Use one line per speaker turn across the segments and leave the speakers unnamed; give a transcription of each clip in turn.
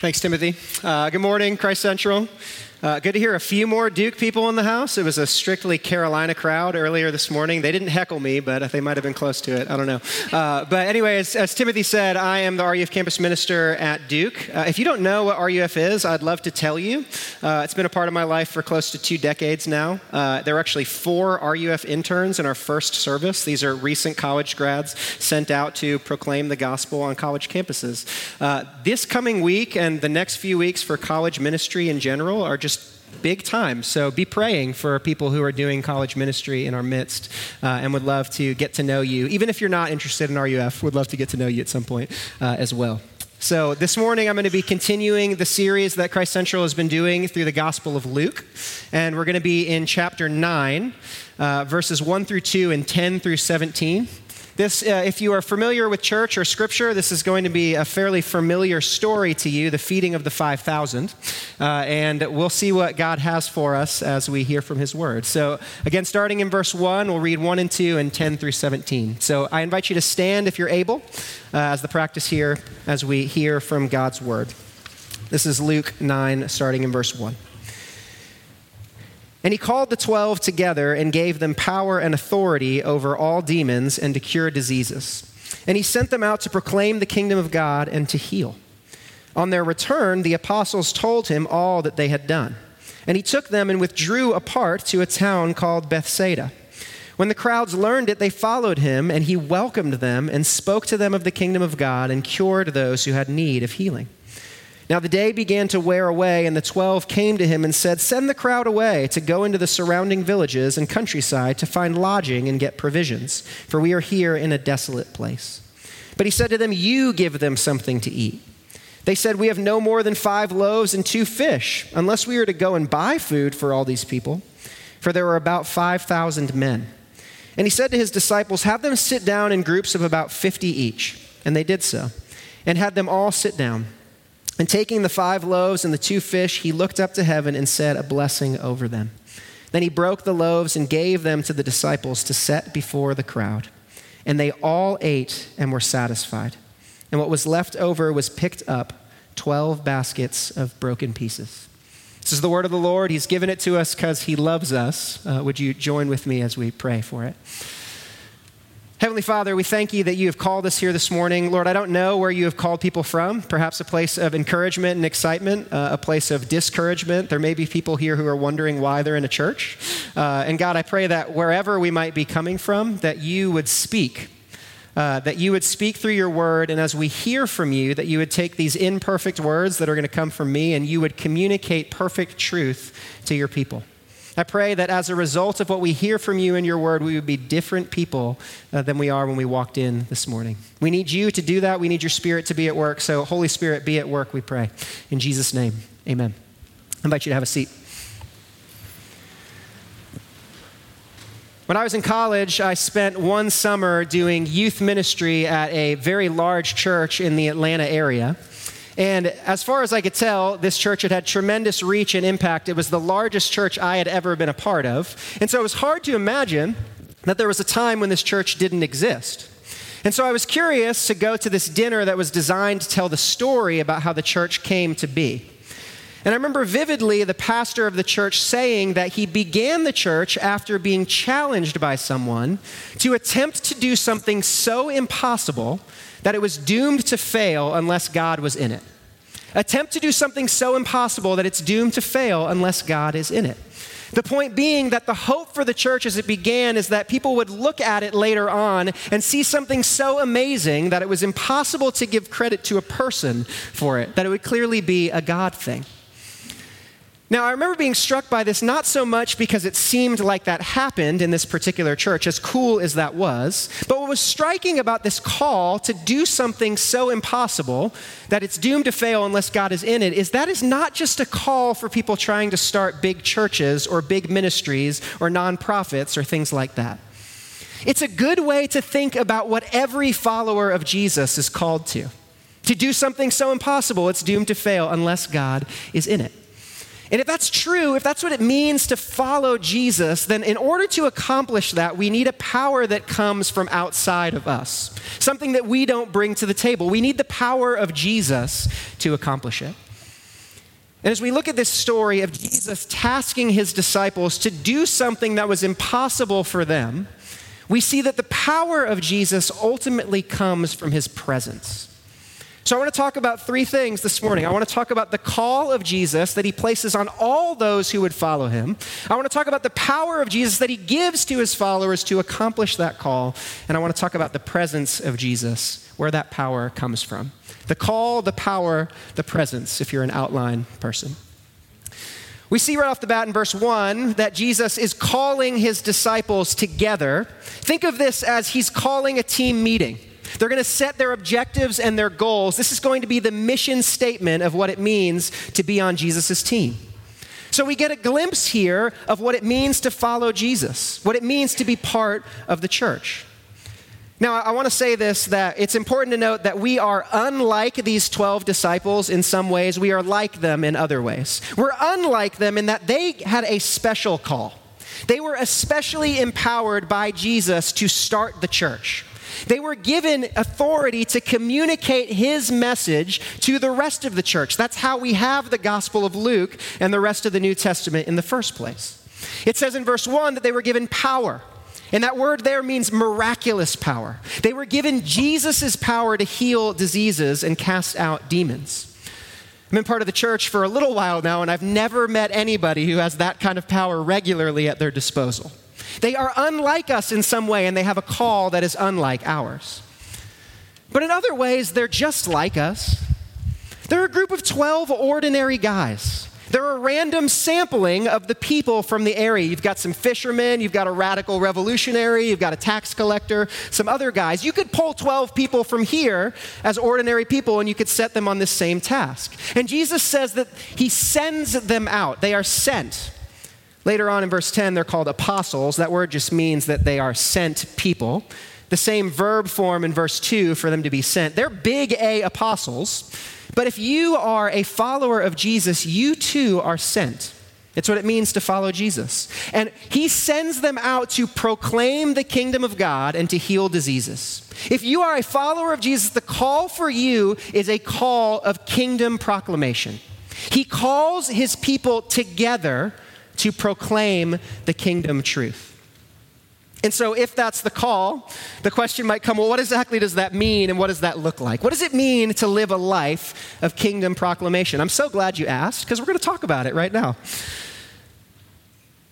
Thanks, Timothy. Uh, good morning, Christ Central. Uh, good to hear a few more Duke people in the house. It was a strictly Carolina crowd earlier this morning. They didn't heckle me, but they might have been close to it. I don't know. Uh, but anyway, as, as, Timothy said, I am the RUF campus minister at Duke. Uh, if you don't know what RUF is, I'd love to tell you. Uh, it's been a part of my life for close to two decades now. Uh, there are actually four RUF interns in our first service. These are recent college grads sent out to proclaim the gospel on college campuses. Uh, this coming week and the next few weeks for college ministry in general are just just big time. So be praying for people who are doing college ministry in our midst uh, and would love to get to know you. Even if you're not interested in RUF, would love to get to know you at some point uh, as well. So, this morning I'm going to be continuing the series that Christ Central has been doing through the Gospel of Luke. And we're going to be in chapter 9, uh, verses 1 through 2 and 10 through 17. This, uh, if you are familiar with church or scripture, this is going to be a fairly familiar story to you the feeding of the 5,000. Uh, and we'll see what God has for us as we hear from his word. So, again, starting in verse 1, we'll read 1 and 2 and 10 through 17. So, I invite you to stand if you're able uh, as the practice here as we hear from God's word. This is Luke 9, starting in verse 1. And he called the twelve together and gave them power and authority over all demons and to cure diseases. And he sent them out to proclaim the kingdom of God and to heal. On their return, the apostles told him all that they had done. And he took them and withdrew apart to a town called Bethsaida. When the crowds learned it, they followed him, and he welcomed them and spoke to them of the kingdom of God and cured those who had need of healing. Now the day began to wear away, and the twelve came to him and said, Send the crowd away to go into the surrounding villages and countryside to find lodging and get provisions, for we are here in a desolate place. But he said to them, You give them something to eat. They said, We have no more than five loaves and two fish, unless we are to go and buy food for all these people. For there were about 5,000 men. And he said to his disciples, Have them sit down in groups of about 50 each. And they did so, and had them all sit down. And taking the five loaves and the two fish, he looked up to heaven and said a blessing over them. Then he broke the loaves and gave them to the disciples to set before the crowd. And they all ate and were satisfied. And what was left over was picked up 12 baskets of broken pieces. This is the word of the Lord. He's given it to us because he loves us. Uh, would you join with me as we pray for it? Heavenly Father, we thank you that you have called us here this morning. Lord, I don't know where you have called people from. Perhaps a place of encouragement and excitement, uh, a place of discouragement. There may be people here who are wondering why they're in a church. Uh, and God, I pray that wherever we might be coming from, that you would speak. Uh, that you would speak through your word, and as we hear from you, that you would take these imperfect words that are going to come from me and you would communicate perfect truth to your people. I pray that as a result of what we hear from you in your word, we would be different people uh, than we are when we walked in this morning. We need you to do that. We need your spirit to be at work. So, Holy Spirit, be at work, we pray. In Jesus' name, amen. I invite you to have a seat. When I was in college, I spent one summer doing youth ministry at a very large church in the Atlanta area. And as far as I could tell, this church had had tremendous reach and impact. It was the largest church I had ever been a part of. And so it was hard to imagine that there was a time when this church didn't exist. And so I was curious to go to this dinner that was designed to tell the story about how the church came to be. And I remember vividly the pastor of the church saying that he began the church after being challenged by someone to attempt to do something so impossible that it was doomed to fail unless God was in it. Attempt to do something so impossible that it's doomed to fail unless God is in it. The point being that the hope for the church as it began is that people would look at it later on and see something so amazing that it was impossible to give credit to a person for it, that it would clearly be a God thing. Now, I remember being struck by this not so much because it seemed like that happened in this particular church, as cool as that was, but what was striking about this call to do something so impossible that it's doomed to fail unless God is in it is that is not just a call for people trying to start big churches or big ministries or nonprofits or things like that. It's a good way to think about what every follower of Jesus is called to. To do something so impossible, it's doomed to fail unless God is in it. And if that's true, if that's what it means to follow Jesus, then in order to accomplish that, we need a power that comes from outside of us, something that we don't bring to the table. We need the power of Jesus to accomplish it. And as we look at this story of Jesus tasking his disciples to do something that was impossible for them, we see that the power of Jesus ultimately comes from his presence. So, I want to talk about three things this morning. I want to talk about the call of Jesus that he places on all those who would follow him. I want to talk about the power of Jesus that he gives to his followers to accomplish that call. And I want to talk about the presence of Jesus, where that power comes from. The call, the power, the presence, if you're an outline person. We see right off the bat in verse 1 that Jesus is calling his disciples together. Think of this as he's calling a team meeting. They're going to set their objectives and their goals. This is going to be the mission statement of what it means to be on Jesus' team. So we get a glimpse here of what it means to follow Jesus, what it means to be part of the church. Now, I want to say this that it's important to note that we are unlike these 12 disciples in some ways. We are like them in other ways. We're unlike them in that they had a special call. They were especially empowered by Jesus to start the church. They were given authority to communicate his message to the rest of the church. That's how we have the Gospel of Luke and the rest of the New Testament in the first place. It says in verse 1 that they were given power. And that word there means miraculous power. They were given Jesus' power to heal diseases and cast out demons. I've been part of the church for a little while now, and I've never met anybody who has that kind of power regularly at their disposal. They are unlike us in some way, and they have a call that is unlike ours. But in other ways, they're just like us. They're a group of 12 ordinary guys. They're a random sampling of the people from the area. You've got some fishermen, you've got a radical revolutionary, you've got a tax collector, some other guys. You could pull 12 people from here as ordinary people and you could set them on this same task. And Jesus says that he sends them out, they are sent. Later on in verse 10, they're called apostles. That word just means that they are sent people. The same verb form in verse 2 for them to be sent. They're big A apostles. But if you are a follower of Jesus, you too are sent. It's what it means to follow Jesus. And he sends them out to proclaim the kingdom of God and to heal diseases. If you are a follower of Jesus, the call for you is a call of kingdom proclamation. He calls his people together to proclaim the kingdom truth. And so, if that's the call, the question might come well, what exactly does that mean and what does that look like? What does it mean to live a life of kingdom proclamation? I'm so glad you asked because we're going to talk about it right now.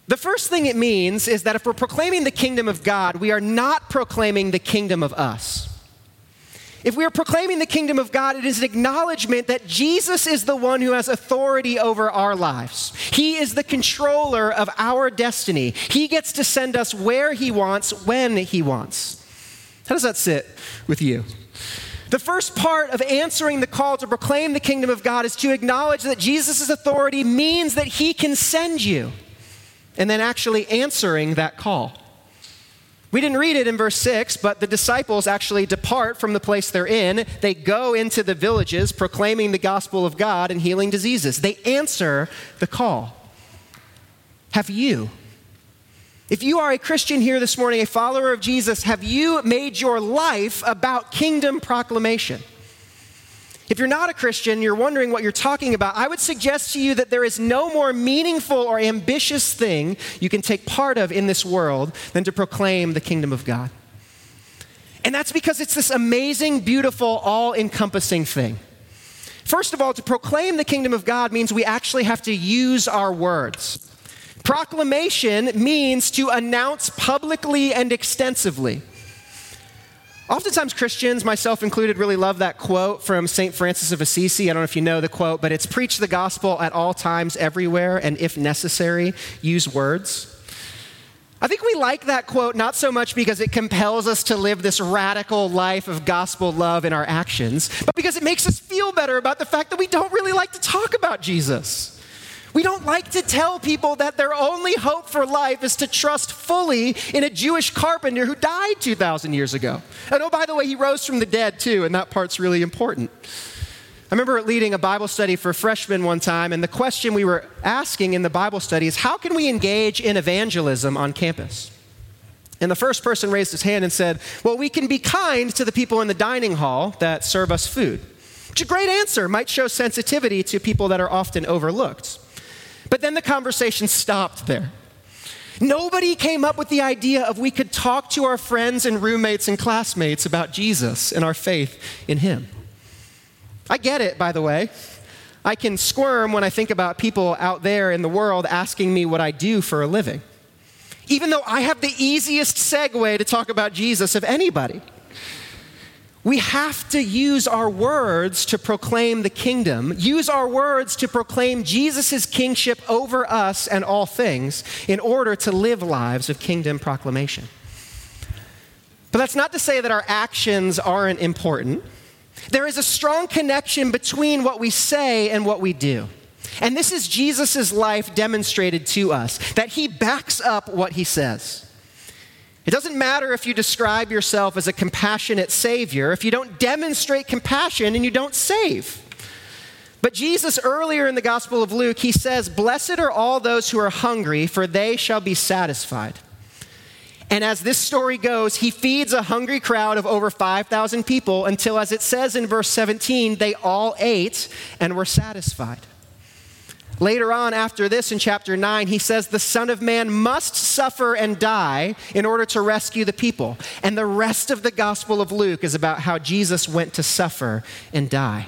The first thing it means is that if we're proclaiming the kingdom of God, we are not proclaiming the kingdom of us. If we are proclaiming the kingdom of God, it is an acknowledgement that Jesus is the one who has authority over our lives. He is the controller of our destiny. He gets to send us where He wants, when He wants. How does that sit with you? The first part of answering the call to proclaim the kingdom of God is to acknowledge that Jesus' authority means that He can send you, and then actually answering that call. We didn't read it in verse 6, but the disciples actually depart from the place they're in. They go into the villages proclaiming the gospel of God and healing diseases. They answer the call. Have you? If you are a Christian here this morning, a follower of Jesus, have you made your life about kingdom proclamation? If you're not a Christian, you're wondering what you're talking about, I would suggest to you that there is no more meaningful or ambitious thing you can take part of in this world than to proclaim the kingdom of God. And that's because it's this amazing, beautiful, all encompassing thing. First of all, to proclaim the kingdom of God means we actually have to use our words. Proclamation means to announce publicly and extensively. Oftentimes, Christians, myself included, really love that quote from St. Francis of Assisi. I don't know if you know the quote, but it's preach the gospel at all times, everywhere, and if necessary, use words. I think we like that quote not so much because it compels us to live this radical life of gospel love in our actions, but because it makes us feel better about the fact that we don't really like to talk about Jesus. We don't like to tell people that their only hope for life is to trust fully in a Jewish carpenter who died 2,000 years ago. And oh, by the way, he rose from the dead too, and that part's really important. I remember leading a Bible study for freshmen one time, and the question we were asking in the Bible study is how can we engage in evangelism on campus? And the first person raised his hand and said, Well, we can be kind to the people in the dining hall that serve us food Which a great answer might show sensitivity to people that are often overlooked. But then the conversation stopped there. Nobody came up with the idea of we could talk to our friends and roommates and classmates about Jesus and our faith in Him. I get it, by the way. I can squirm when I think about people out there in the world asking me what I do for a living, even though I have the easiest segue to talk about Jesus of anybody. We have to use our words to proclaim the kingdom, use our words to proclaim Jesus' kingship over us and all things in order to live lives of kingdom proclamation. But that's not to say that our actions aren't important. There is a strong connection between what we say and what we do. And this is Jesus' life demonstrated to us, that he backs up what he says. It doesn't matter if you describe yourself as a compassionate Savior if you don't demonstrate compassion and you don't save. But Jesus, earlier in the Gospel of Luke, he says, Blessed are all those who are hungry, for they shall be satisfied. And as this story goes, he feeds a hungry crowd of over 5,000 people until, as it says in verse 17, they all ate and were satisfied. Later on, after this in chapter 9, he says, The Son of Man must suffer and die in order to rescue the people. And the rest of the Gospel of Luke is about how Jesus went to suffer and die.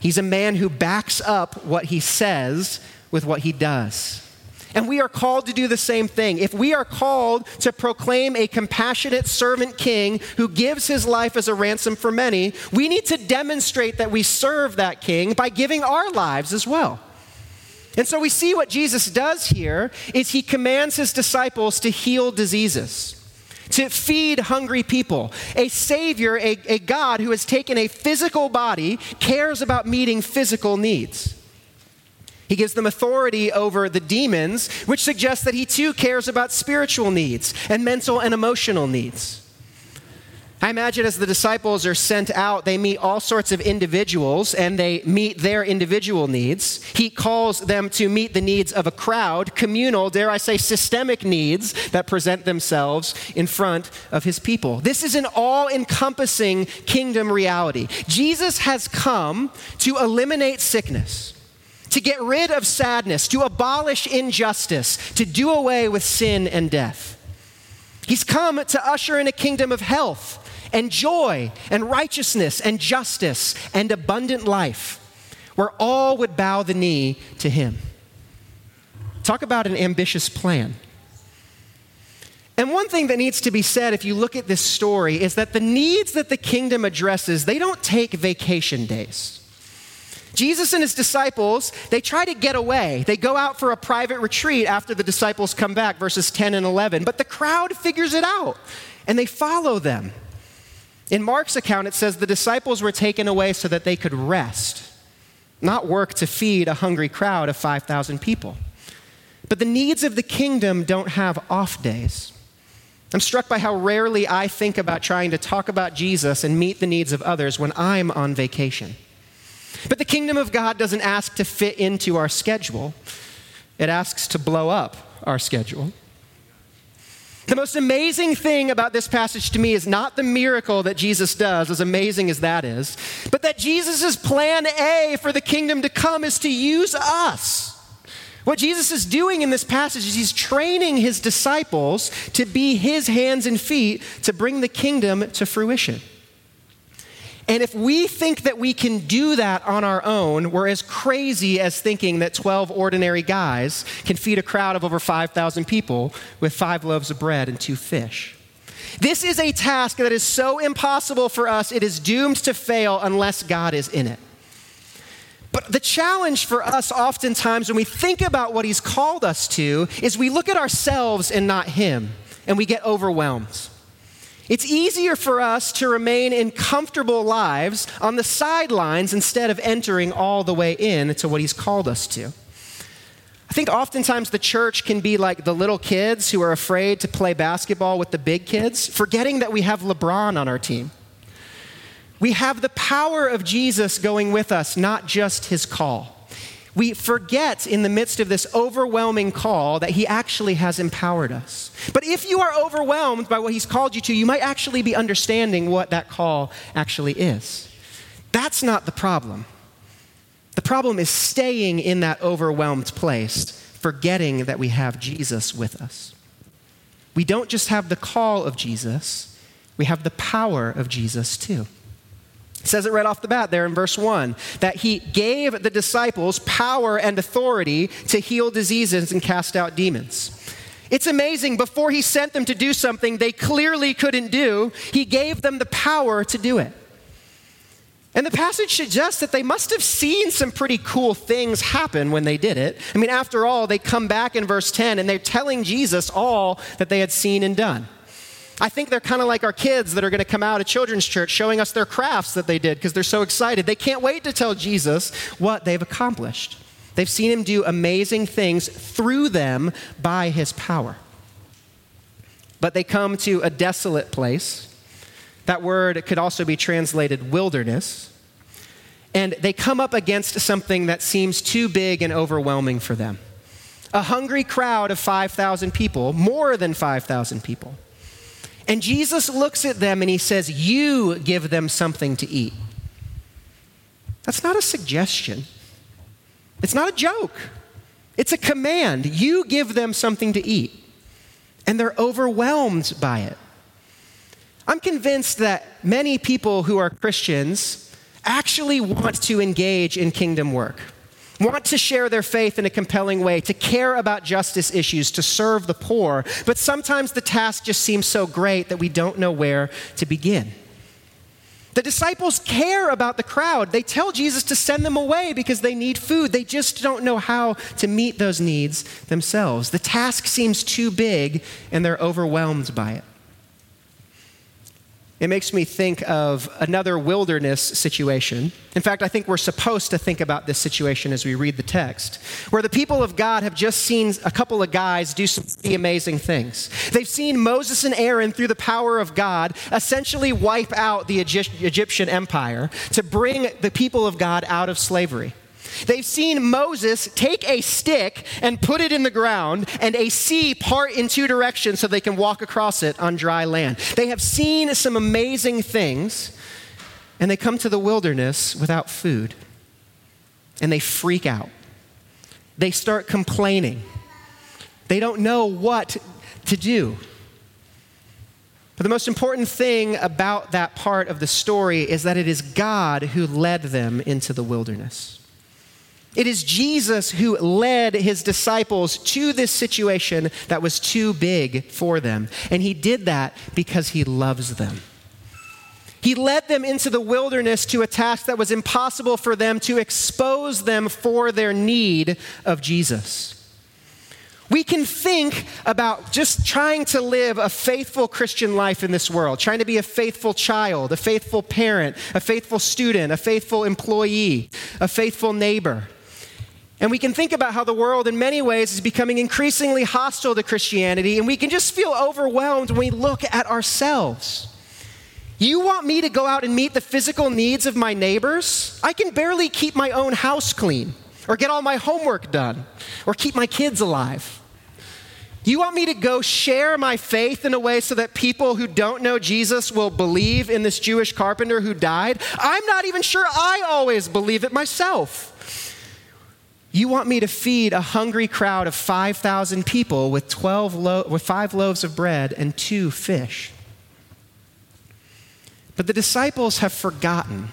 He's a man who backs up what he says with what he does. And we are called to do the same thing. If we are called to proclaim a compassionate servant king who gives his life as a ransom for many, we need to demonstrate that we serve that king by giving our lives as well. And so we see what Jesus does here is he commands his disciples to heal diseases, to feed hungry people. A savior, a, a God who has taken a physical body, cares about meeting physical needs. He gives them authority over the demons, which suggests that he too cares about spiritual needs and mental and emotional needs. I imagine as the disciples are sent out, they meet all sorts of individuals and they meet their individual needs. He calls them to meet the needs of a crowd, communal, dare I say, systemic needs that present themselves in front of his people. This is an all encompassing kingdom reality. Jesus has come to eliminate sickness, to get rid of sadness, to abolish injustice, to do away with sin and death. He's come to usher in a kingdom of health and joy and righteousness and justice and abundant life, where all would bow the knee to him. Talk about an ambitious plan. And one thing that needs to be said if you look at this story is that the needs that the kingdom addresses, they don't take vacation days. Jesus and his disciples, they try to get away. They go out for a private retreat after the disciples come back, verses 10 and 11. But the crowd figures it out and they follow them. In Mark's account, it says the disciples were taken away so that they could rest, not work to feed a hungry crowd of 5,000 people. But the needs of the kingdom don't have off days. I'm struck by how rarely I think about trying to talk about Jesus and meet the needs of others when I'm on vacation. But the kingdom of God doesn't ask to fit into our schedule, it asks to blow up our schedule. The most amazing thing about this passage to me is not the miracle that Jesus does, as amazing as that is, but that Jesus' plan A for the kingdom to come is to use us. What Jesus is doing in this passage is he's training his disciples to be his hands and feet to bring the kingdom to fruition. And if we think that we can do that on our own, we're as crazy as thinking that 12 ordinary guys can feed a crowd of over 5,000 people with five loaves of bread and two fish. This is a task that is so impossible for us, it is doomed to fail unless God is in it. But the challenge for us, oftentimes, when we think about what He's called us to, is we look at ourselves and not Him, and we get overwhelmed. It's easier for us to remain in comfortable lives on the sidelines instead of entering all the way in to what he's called us to. I think oftentimes the church can be like the little kids who are afraid to play basketball with the big kids, forgetting that we have LeBron on our team. We have the power of Jesus going with us, not just his call we forget in the midst of this overwhelming call that He actually has empowered us. But if you are overwhelmed by what He's called you to, you might actually be understanding what that call actually is. That's not the problem. The problem is staying in that overwhelmed place, forgetting that we have Jesus with us. We don't just have the call of Jesus, we have the power of Jesus too. It says it right off the bat there in verse 1 that he gave the disciples power and authority to heal diseases and cast out demons. It's amazing, before he sent them to do something they clearly couldn't do, he gave them the power to do it. And the passage suggests that they must have seen some pretty cool things happen when they did it. I mean, after all, they come back in verse 10 and they're telling Jesus all that they had seen and done. I think they're kind of like our kids that are going to come out of children's church showing us their crafts that they did because they're so excited. They can't wait to tell Jesus what they've accomplished. They've seen him do amazing things through them by his power. But they come to a desolate place. That word could also be translated wilderness. And they come up against something that seems too big and overwhelming for them. A hungry crowd of 5,000 people, more than 5,000 people. And Jesus looks at them and he says, You give them something to eat. That's not a suggestion, it's not a joke. It's a command. You give them something to eat. And they're overwhelmed by it. I'm convinced that many people who are Christians actually want to engage in kingdom work want to share their faith in a compelling way, to care about justice issues, to serve the poor, but sometimes the task just seems so great that we don't know where to begin. The disciples care about the crowd. They tell Jesus to send them away because they need food. They just don't know how to meet those needs themselves. The task seems too big and they're overwhelmed by it. It makes me think of another wilderness situation. In fact, I think we're supposed to think about this situation as we read the text, where the people of God have just seen a couple of guys do some pretty amazing things. They've seen Moses and Aaron, through the power of God, essentially wipe out the Egyptian empire to bring the people of God out of slavery. They've seen Moses take a stick and put it in the ground and a sea part in two directions so they can walk across it on dry land. They have seen some amazing things and they come to the wilderness without food and they freak out. They start complaining. They don't know what to do. But the most important thing about that part of the story is that it is God who led them into the wilderness. It is Jesus who led his disciples to this situation that was too big for them. And he did that because he loves them. He led them into the wilderness to a task that was impossible for them to expose them for their need of Jesus. We can think about just trying to live a faithful Christian life in this world, trying to be a faithful child, a faithful parent, a faithful student, a faithful employee, a faithful neighbor. And we can think about how the world, in many ways, is becoming increasingly hostile to Christianity, and we can just feel overwhelmed when we look at ourselves. You want me to go out and meet the physical needs of my neighbors? I can barely keep my own house clean, or get all my homework done, or keep my kids alive. You want me to go share my faith in a way so that people who don't know Jesus will believe in this Jewish carpenter who died? I'm not even sure I always believe it myself. You want me to feed a hungry crowd of 5,000 people with, 12 lo- with five loaves of bread and two fish. But the disciples have forgotten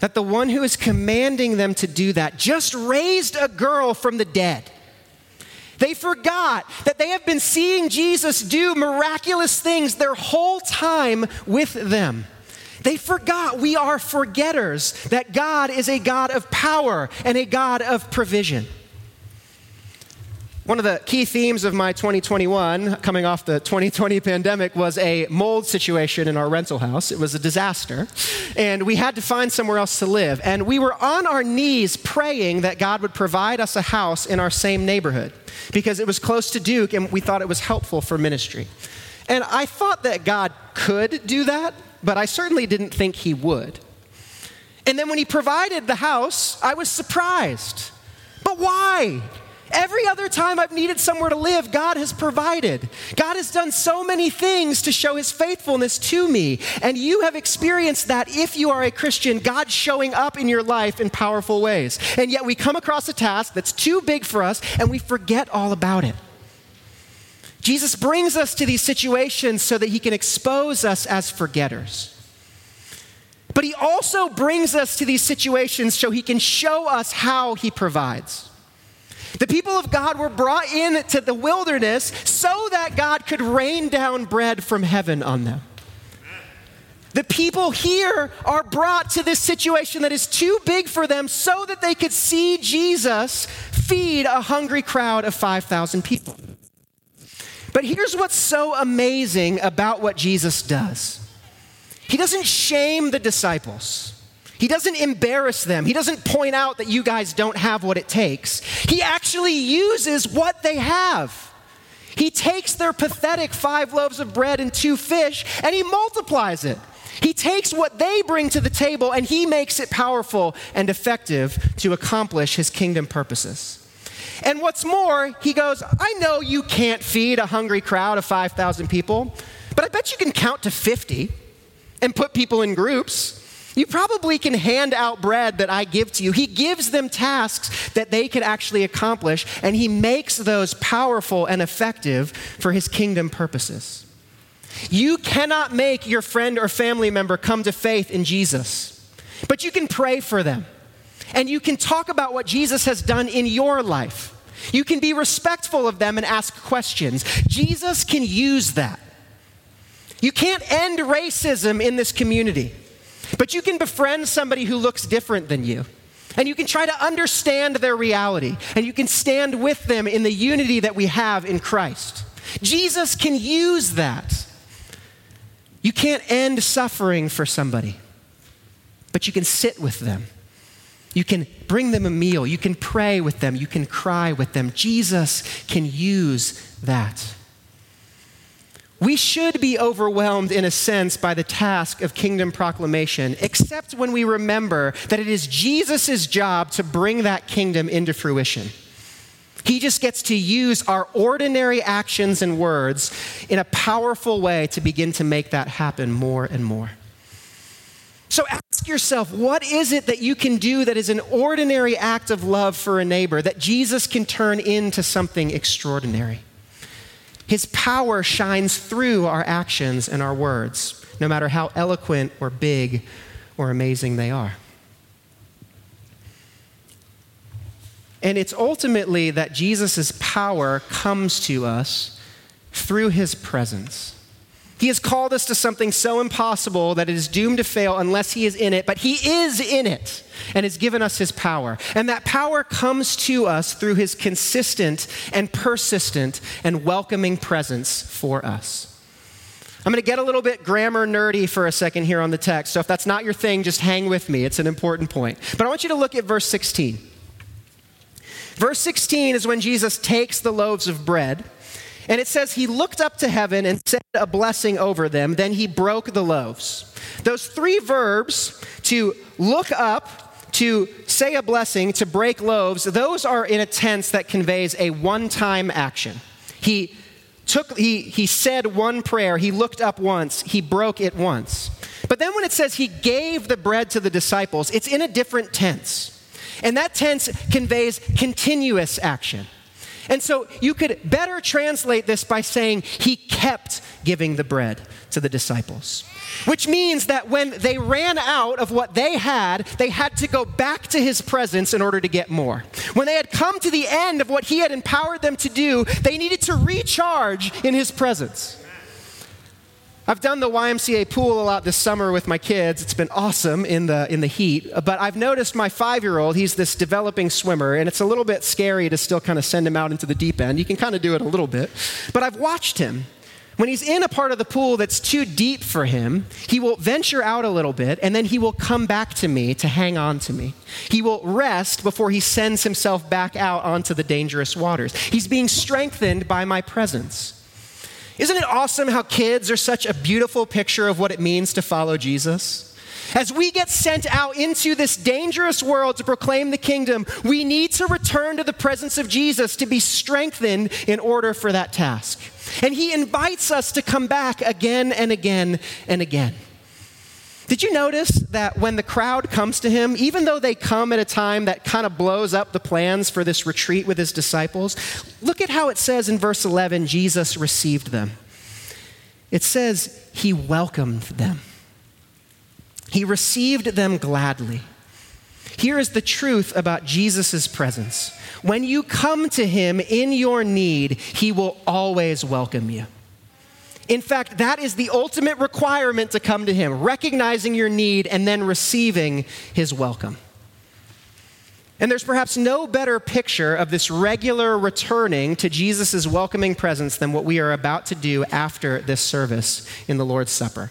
that the one who is commanding them to do that just raised a girl from the dead. They forgot that they have been seeing Jesus do miraculous things their whole time with them. They forgot we are forgetters, that God is a God of power and a God of provision. One of the key themes of my 2021, coming off the 2020 pandemic, was a mold situation in our rental house. It was a disaster. And we had to find somewhere else to live. And we were on our knees praying that God would provide us a house in our same neighborhood because it was close to Duke and we thought it was helpful for ministry. And I thought that God could do that, but I certainly didn't think he would. And then when he provided the house, I was surprised. But why? Every other time I've needed somewhere to live, God has provided. God has done so many things to show his faithfulness to me. And you have experienced that if you are a Christian, God showing up in your life in powerful ways. And yet we come across a task that's too big for us and we forget all about it. Jesus brings us to these situations so that he can expose us as forgetters. But he also brings us to these situations so he can show us how he provides. The people of God were brought into the wilderness so that God could rain down bread from heaven on them. The people here are brought to this situation that is too big for them so that they could see Jesus feed a hungry crowd of 5,000 people. But here's what's so amazing about what Jesus does he doesn't shame the disciples. He doesn't embarrass them. He doesn't point out that you guys don't have what it takes. He actually uses what they have. He takes their pathetic five loaves of bread and two fish and he multiplies it. He takes what they bring to the table and he makes it powerful and effective to accomplish his kingdom purposes. And what's more, he goes, I know you can't feed a hungry crowd of 5,000 people, but I bet you can count to 50 and put people in groups. You probably can hand out bread that I give to you. He gives them tasks that they can actually accomplish, and he makes those powerful and effective for his kingdom purposes. You cannot make your friend or family member come to faith in Jesus, but you can pray for them. And you can talk about what Jesus has done in your life. You can be respectful of them and ask questions. Jesus can use that. You can't end racism in this community, but you can befriend somebody who looks different than you. And you can try to understand their reality, and you can stand with them in the unity that we have in Christ. Jesus can use that. You can't end suffering for somebody, but you can sit with them. You can bring them a meal. You can pray with them. You can cry with them. Jesus can use that. We should be overwhelmed, in a sense, by the task of kingdom proclamation, except when we remember that it is Jesus' job to bring that kingdom into fruition. He just gets to use our ordinary actions and words in a powerful way to begin to make that happen more and more. So yourself, what is it that you can do that is an ordinary act of love for a neighbor that Jesus can turn into something extraordinary? His power shines through our actions and our words, no matter how eloquent or big or amazing they are. And it's ultimately that Jesus' power comes to us through his presence. He has called us to something so impossible that it is doomed to fail unless He is in it, but He is in it and has given us His power. And that power comes to us through His consistent and persistent and welcoming presence for us. I'm going to get a little bit grammar nerdy for a second here on the text. So if that's not your thing, just hang with me. It's an important point. But I want you to look at verse 16. Verse 16 is when Jesus takes the loaves of bread and it says, He looked up to heaven and said a blessing over them. Then he broke the loaves. Those three verbs to look up, to say a blessing, to break loaves, those are in a tense that conveys a one time action. He took, he, he said one prayer, he looked up once, he broke it once. But then when it says he gave the bread to the disciples, it's in a different tense. And that tense conveys continuous action. And so you could better translate this by saying he kept giving the bread to the disciples. Which means that when they ran out of what they had, they had to go back to his presence in order to get more. When they had come to the end of what he had empowered them to do, they needed to recharge in his presence. I've done the YMCA pool a lot this summer with my kids. It's been awesome in the, in the heat. But I've noticed my five year old, he's this developing swimmer, and it's a little bit scary to still kind of send him out into the deep end. You can kind of do it a little bit. But I've watched him. When he's in a part of the pool that's too deep for him, he will venture out a little bit and then he will come back to me to hang on to me. He will rest before he sends himself back out onto the dangerous waters. He's being strengthened by my presence. Isn't it awesome how kids are such a beautiful picture of what it means to follow Jesus? As we get sent out into this dangerous world to proclaim the kingdom, we need to return to the presence of Jesus to be strengthened in order for that task. And he invites us to come back again and again and again. Did you notice that when the crowd comes to him, even though they come at a time that kind of blows up the plans for this retreat with his disciples, look at how it says in verse 11 Jesus received them. It says he welcomed them. He received them gladly. Here is the truth about Jesus' presence. When you come to him in your need, he will always welcome you. In fact, that is the ultimate requirement to come to him, recognizing your need and then receiving his welcome. And there's perhaps no better picture of this regular returning to Jesus' welcoming presence than what we are about to do after this service in the Lord's Supper.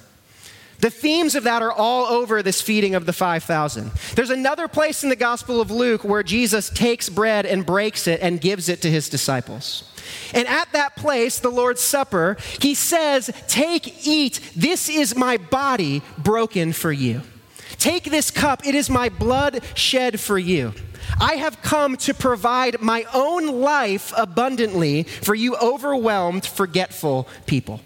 The themes of that are all over this feeding of the 5,000. There's another place in the Gospel of Luke where Jesus takes bread and breaks it and gives it to his disciples. And at that place, the Lord's Supper, he says, Take, eat, this is my body broken for you. Take this cup, it is my blood shed for you. I have come to provide my own life abundantly for you overwhelmed, forgetful people.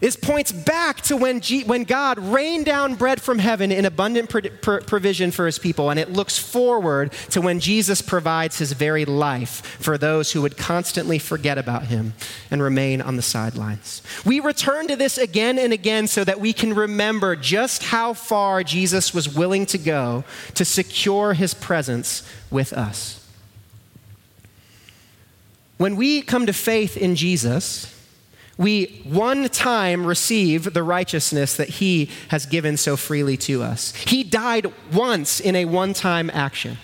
This points back to when, G- when God rained down bread from heaven in abundant pr- pr- provision for his people, and it looks forward to when Jesus provides his very life for those who would constantly forget about him and remain on the sidelines. We return to this again and again so that we can remember just how far Jesus was willing to go to secure his presence with us. When we come to faith in Jesus, we one time receive the righteousness that he has given so freely to us. He died once in a one time action.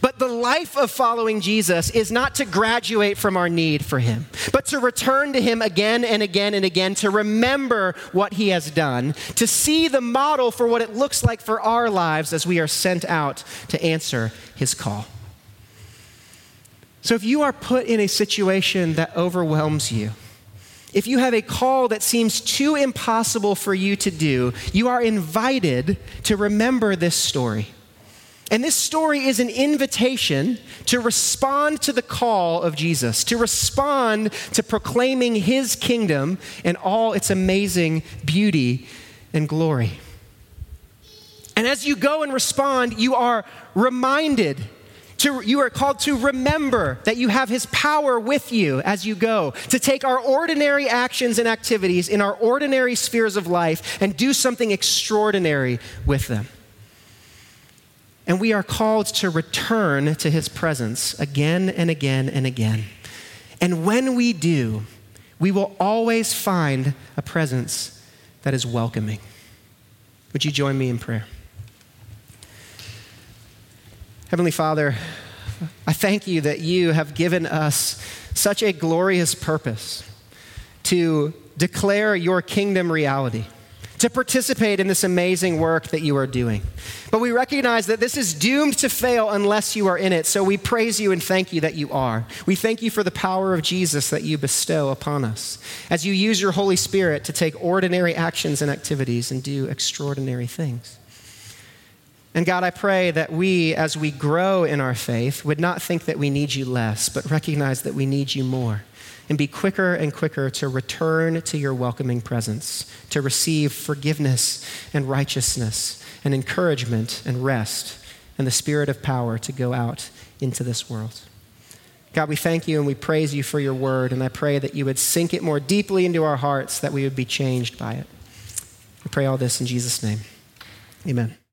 But the life of following Jesus is not to graduate from our need for him, but to return to him again and again and again, to remember what he has done, to see the model for what it looks like for our lives as we are sent out to answer his call. So if you are put in a situation that overwhelms you, if you have a call that seems too impossible for you to do, you are invited to remember this story. And this story is an invitation to respond to the call of Jesus, to respond to proclaiming his kingdom and all its amazing beauty and glory. And as you go and respond, you are reminded to, you are called to remember that you have His power with you as you go, to take our ordinary actions and activities in our ordinary spheres of life and do something extraordinary with them. And we are called to return to His presence again and again and again. And when we do, we will always find a presence that is welcoming. Would you join me in prayer? Heavenly Father, I thank you that you have given us such a glorious purpose to declare your kingdom reality, to participate in this amazing work that you are doing. But we recognize that this is doomed to fail unless you are in it. So we praise you and thank you that you are. We thank you for the power of Jesus that you bestow upon us as you use your Holy Spirit to take ordinary actions and activities and do extraordinary things. And God, I pray that we, as we grow in our faith, would not think that we need you less, but recognize that we need you more and be quicker and quicker to return to your welcoming presence, to receive forgiveness and righteousness and encouragement and rest and the spirit of power to go out into this world. God, we thank you and we praise you for your word, and I pray that you would sink it more deeply into our hearts, that we would be changed by it. I pray all this in Jesus' name. Amen.